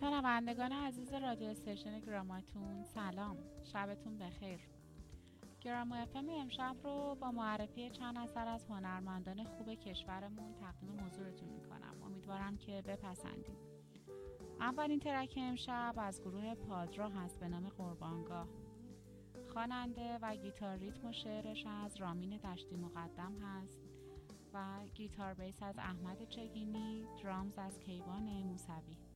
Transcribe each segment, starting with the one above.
شنوندگان عزیز رادیو استیشن گراماتون سلام. شبتون بخیر. گراما افم امشب رو با معرفی چند اثر از هنرمندان خوب کشورمون تقدیم حضورتون می‌کنم. امیدوارم که بپسندید اولین ترک امشب از گروه پادرا هست به نام قربانگاه. خواننده و گیتار ریتم و شعرش از رامین دشتی مقدم هست و گیتار بیس از احمد چگینی درامز از کیوان موسوی.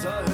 sun.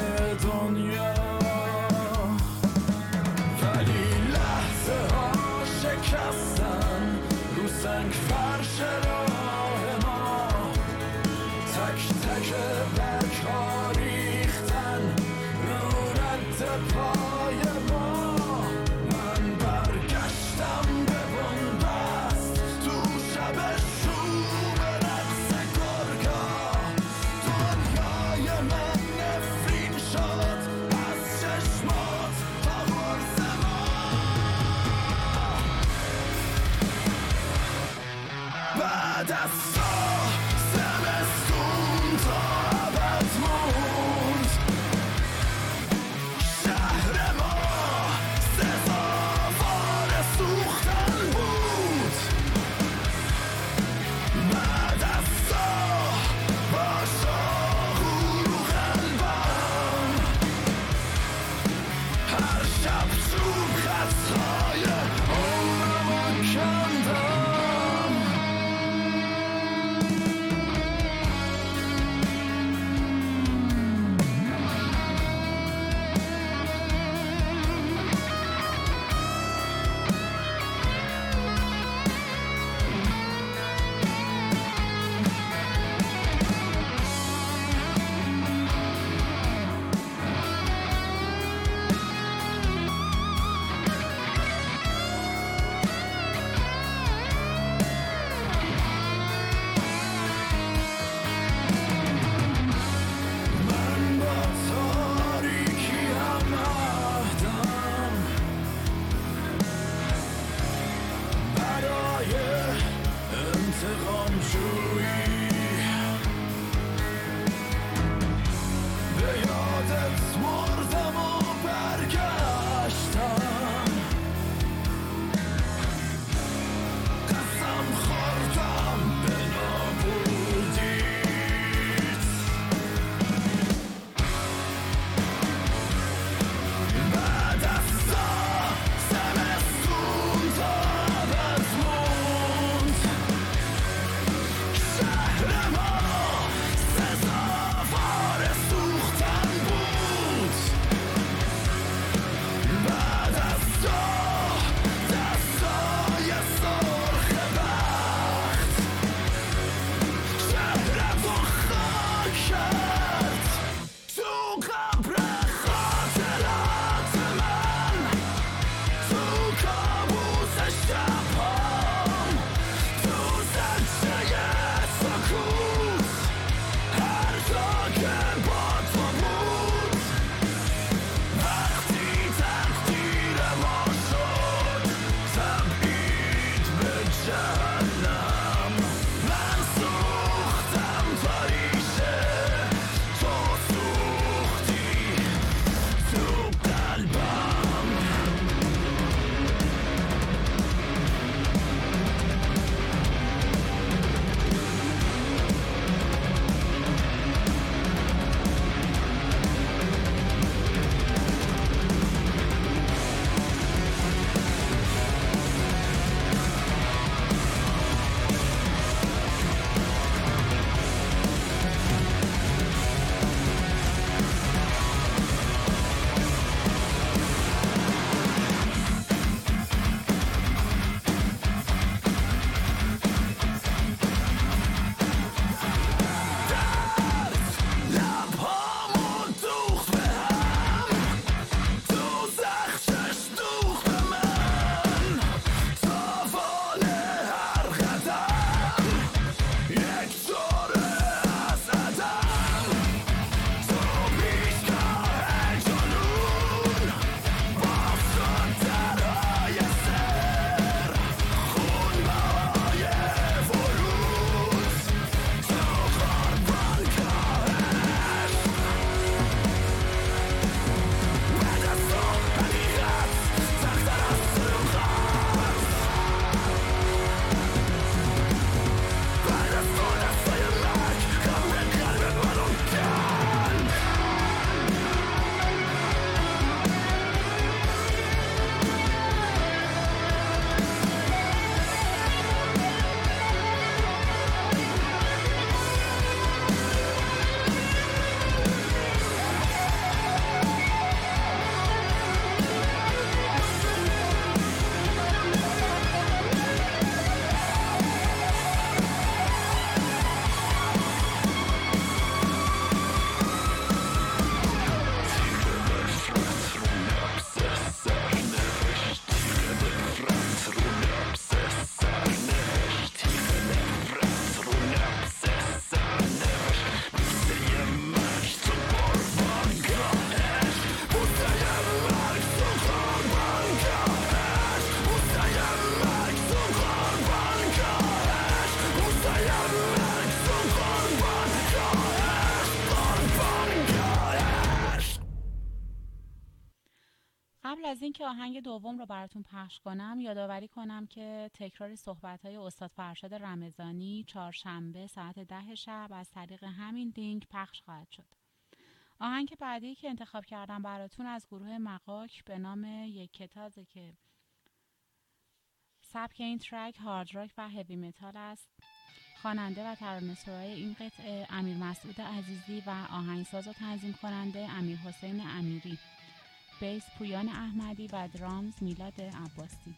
اینکه آهنگ دوم رو براتون پخش کنم یادآوری کنم که تکرار صحبت های استاد فرشاد رمضانی چهارشنبه ساعت ده شب از طریق همین لینک پخش خواهد شد. آهنگ بعدی که انتخاب کردم براتون از گروه مقاک به نام یک کتازه که سبک این ترک هارد راک و هوی متال است. خواننده و ترانه‌سرای این قطعه امیر مسعود عزیزی و آهنگساز و تنظیم کننده امیر حسین امیری. بیس پویان احمدی و درامز میلاد عباسی.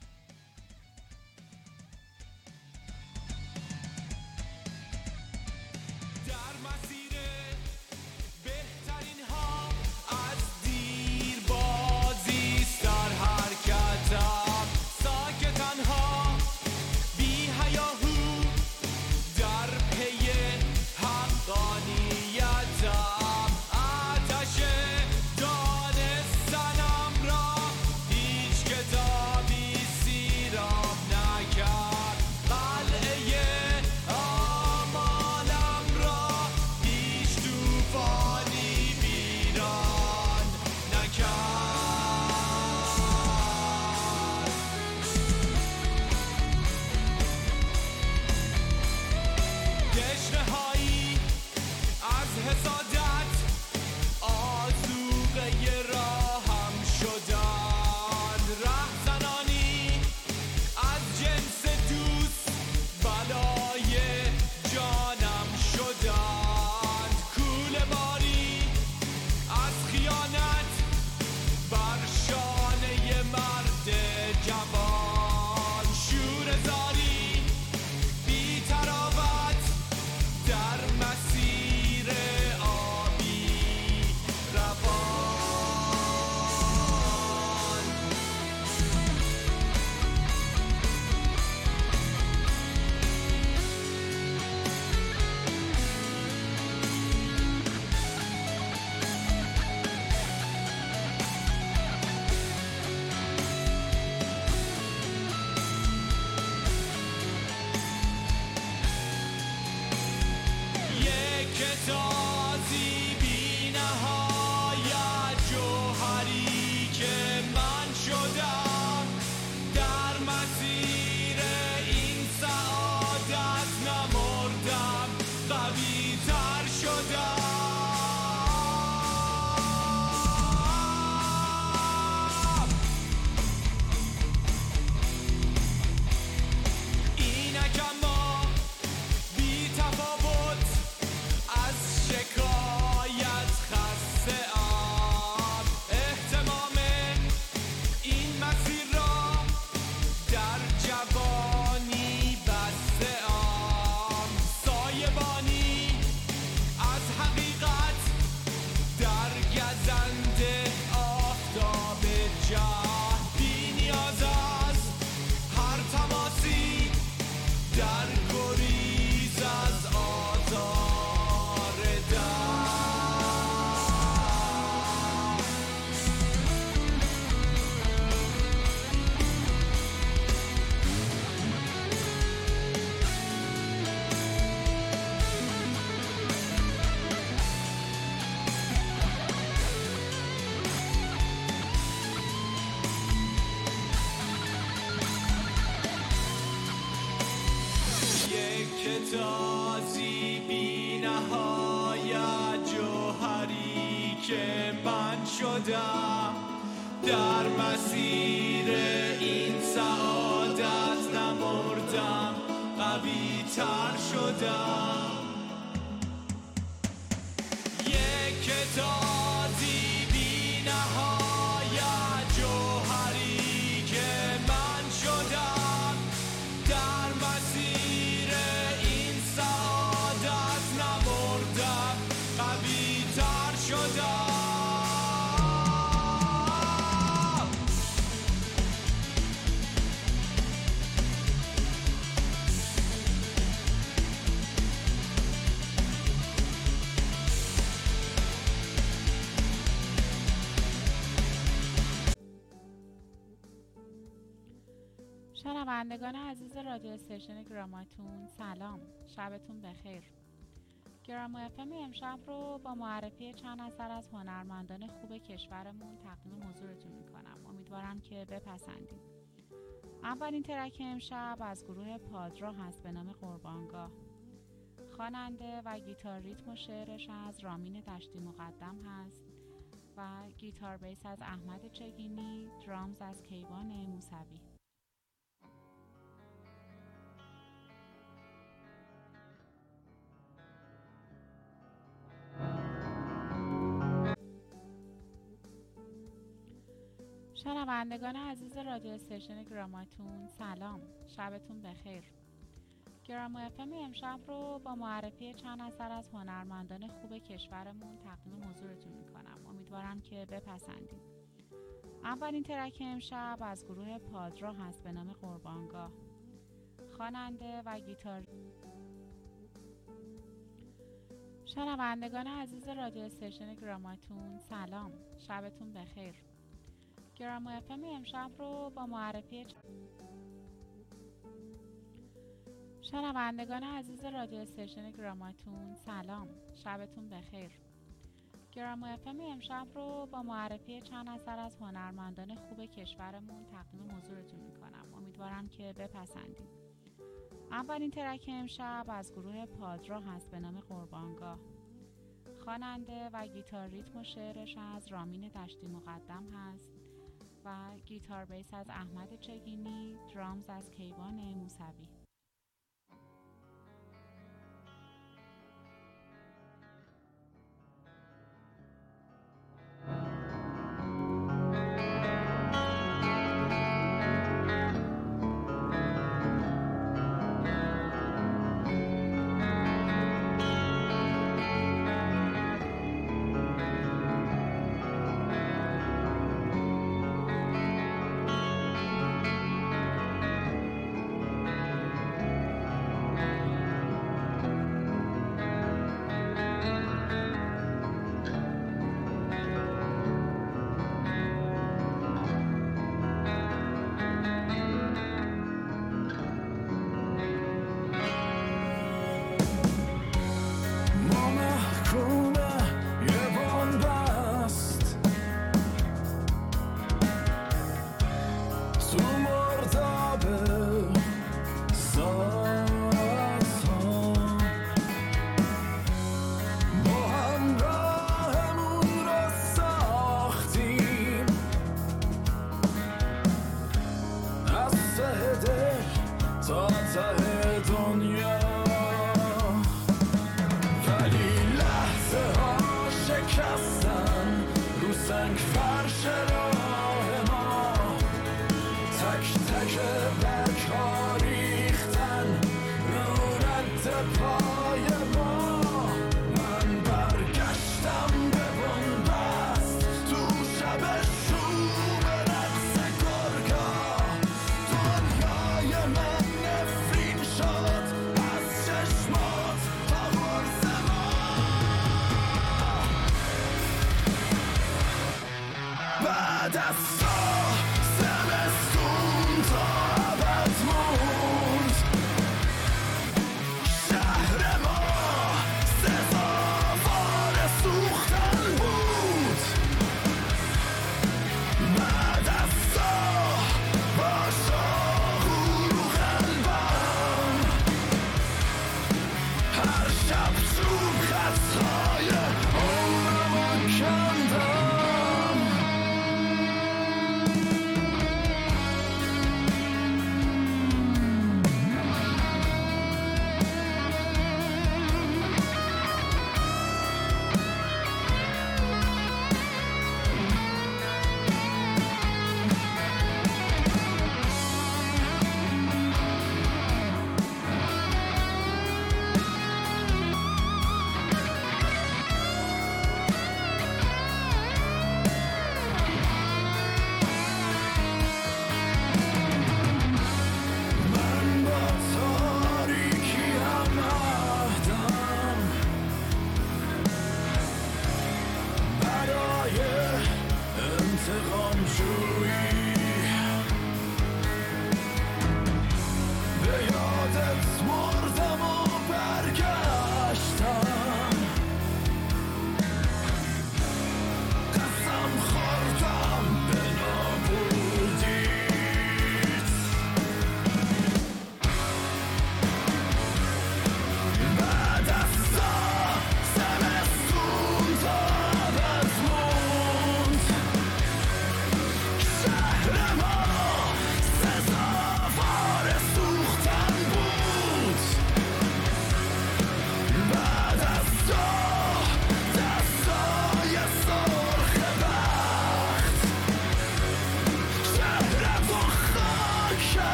die. در مسیر شنوندگان عزیز رادیو استیشن گراماتون سلام. شبتون بخیر. گراما افم امشب رو با معرفی چند اثر از هنرمندان خوب کشورمون تقدیم حضورتون می‌کنم. امیدوارم که بپسندید اولین ترک امشب از گروه پادرا هست به نام قربانگاه. خواننده و گیتار ریتم و شعرش از رامین دشتی مقدم هست و گیتار بیس از احمد چگینی درامز از کیوان موسوی. شنوندگان عزیز رادیو استیشن گراماتون سلام. شبتون بخیر. گراما افم امشب رو با معرفی چند اثر از هنرمندان خوب کشورمون تقدیم حضورتون می‌کنم. امیدوارم که بپسندید اولین ترک امشب از گروه پادرا هست به نام قربانگاه. خواننده و گیتار شنوندگان عزیز رادیو استیشن گراماتون سلام. شبتون بخیر. گراما افم امشب رو با معرفی شنوندگان عزیز رادیو استیشن گراماتون سلام. شبتون بخیر. گراما افم امشب رو با معرفی چند اثر از هنرمندان خوب کشورمون تقدیم حضورتون می‌کنم. امیدوارم که بپسندید اولین ترک امشب از گروه پادرا هست به نام قربانگاه. خواننده و گیتار ریتم و شعرش از رامین دشتی مقدم هست. گیتار بیس از احمد چگینی درامز از کیوان موسوی. Tahede, ta tahede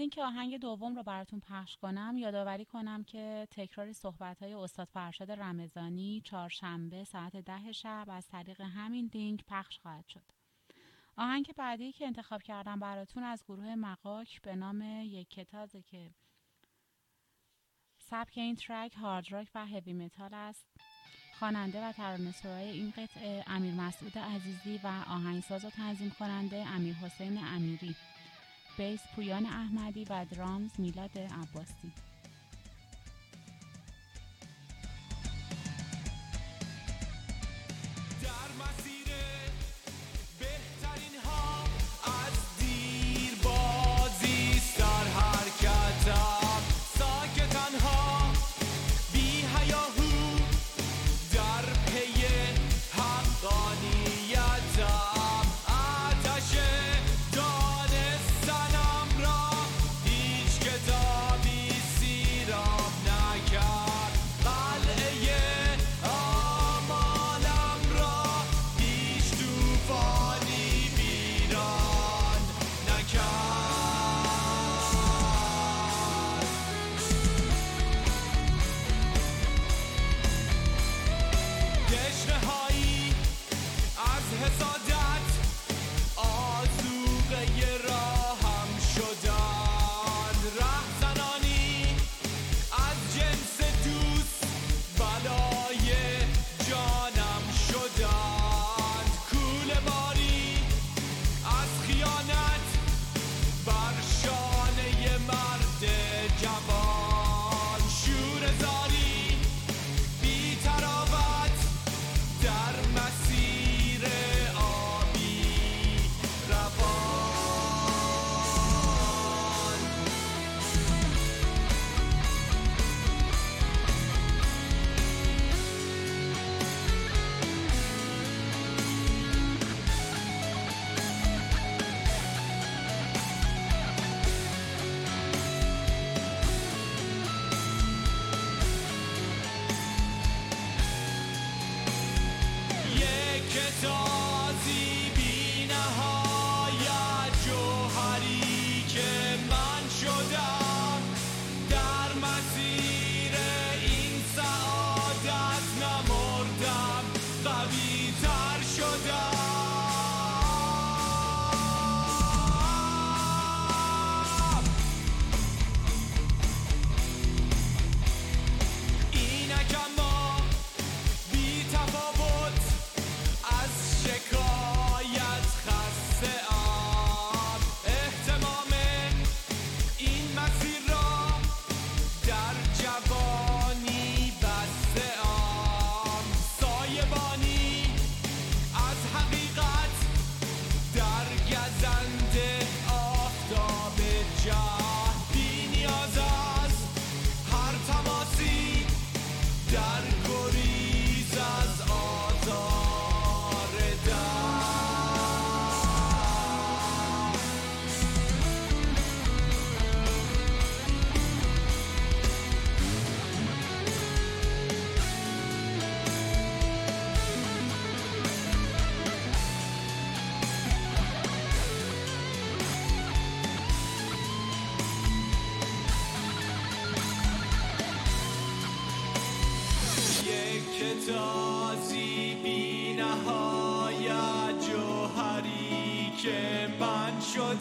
از اینکه آهنگ دوم رو براتون پخش کنم یادآوری کنم که تکرار صحبت های استاد فرشاد رمضانی چهارشنبه ساعت ده شب از طریق همین لینک پخش خواهد شد. آهنگ بعدی که انتخاب کردم براتون از گروه مقاک به نام یک کتازه که سبک این ترک هارد راک و هوی متال است. خواننده و ترانه‌سرای این قطعه امیر مسعود عزیزی و آهنگساز و تنظیم کننده امیر حسین امیری. بیس پویان احمدی و درامز میلاد عباسی.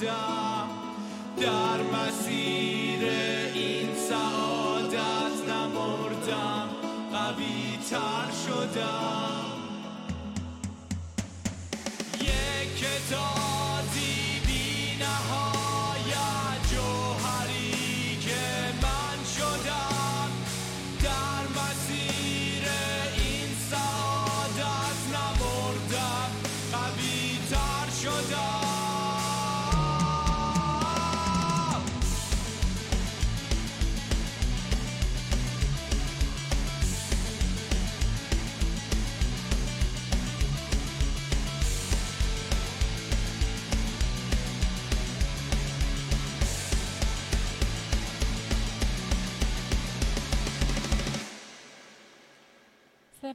در مسیر این سعادت نمردم قوی تر شدم.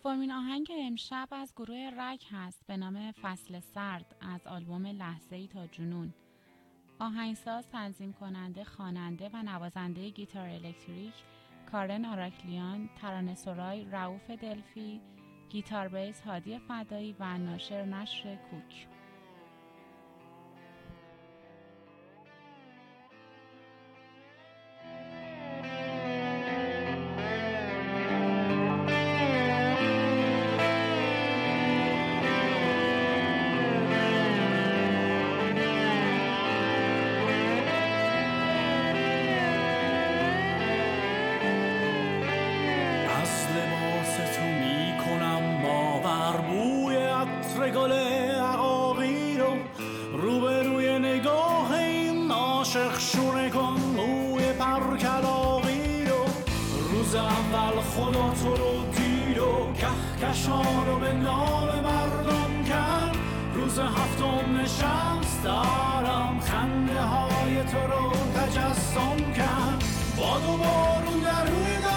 سومین آهنگ امشب از گروه رک هست به نام فصل سرد از آلبوم لحظه ای تا جنون. آهنگساز تنظیم کننده خواننده و نوازنده گیتار الکتریک کارن آراکلیان ترانه سرای رعوف دلفی گیتار بیس هادی فدایی و ناشر نشر کوک.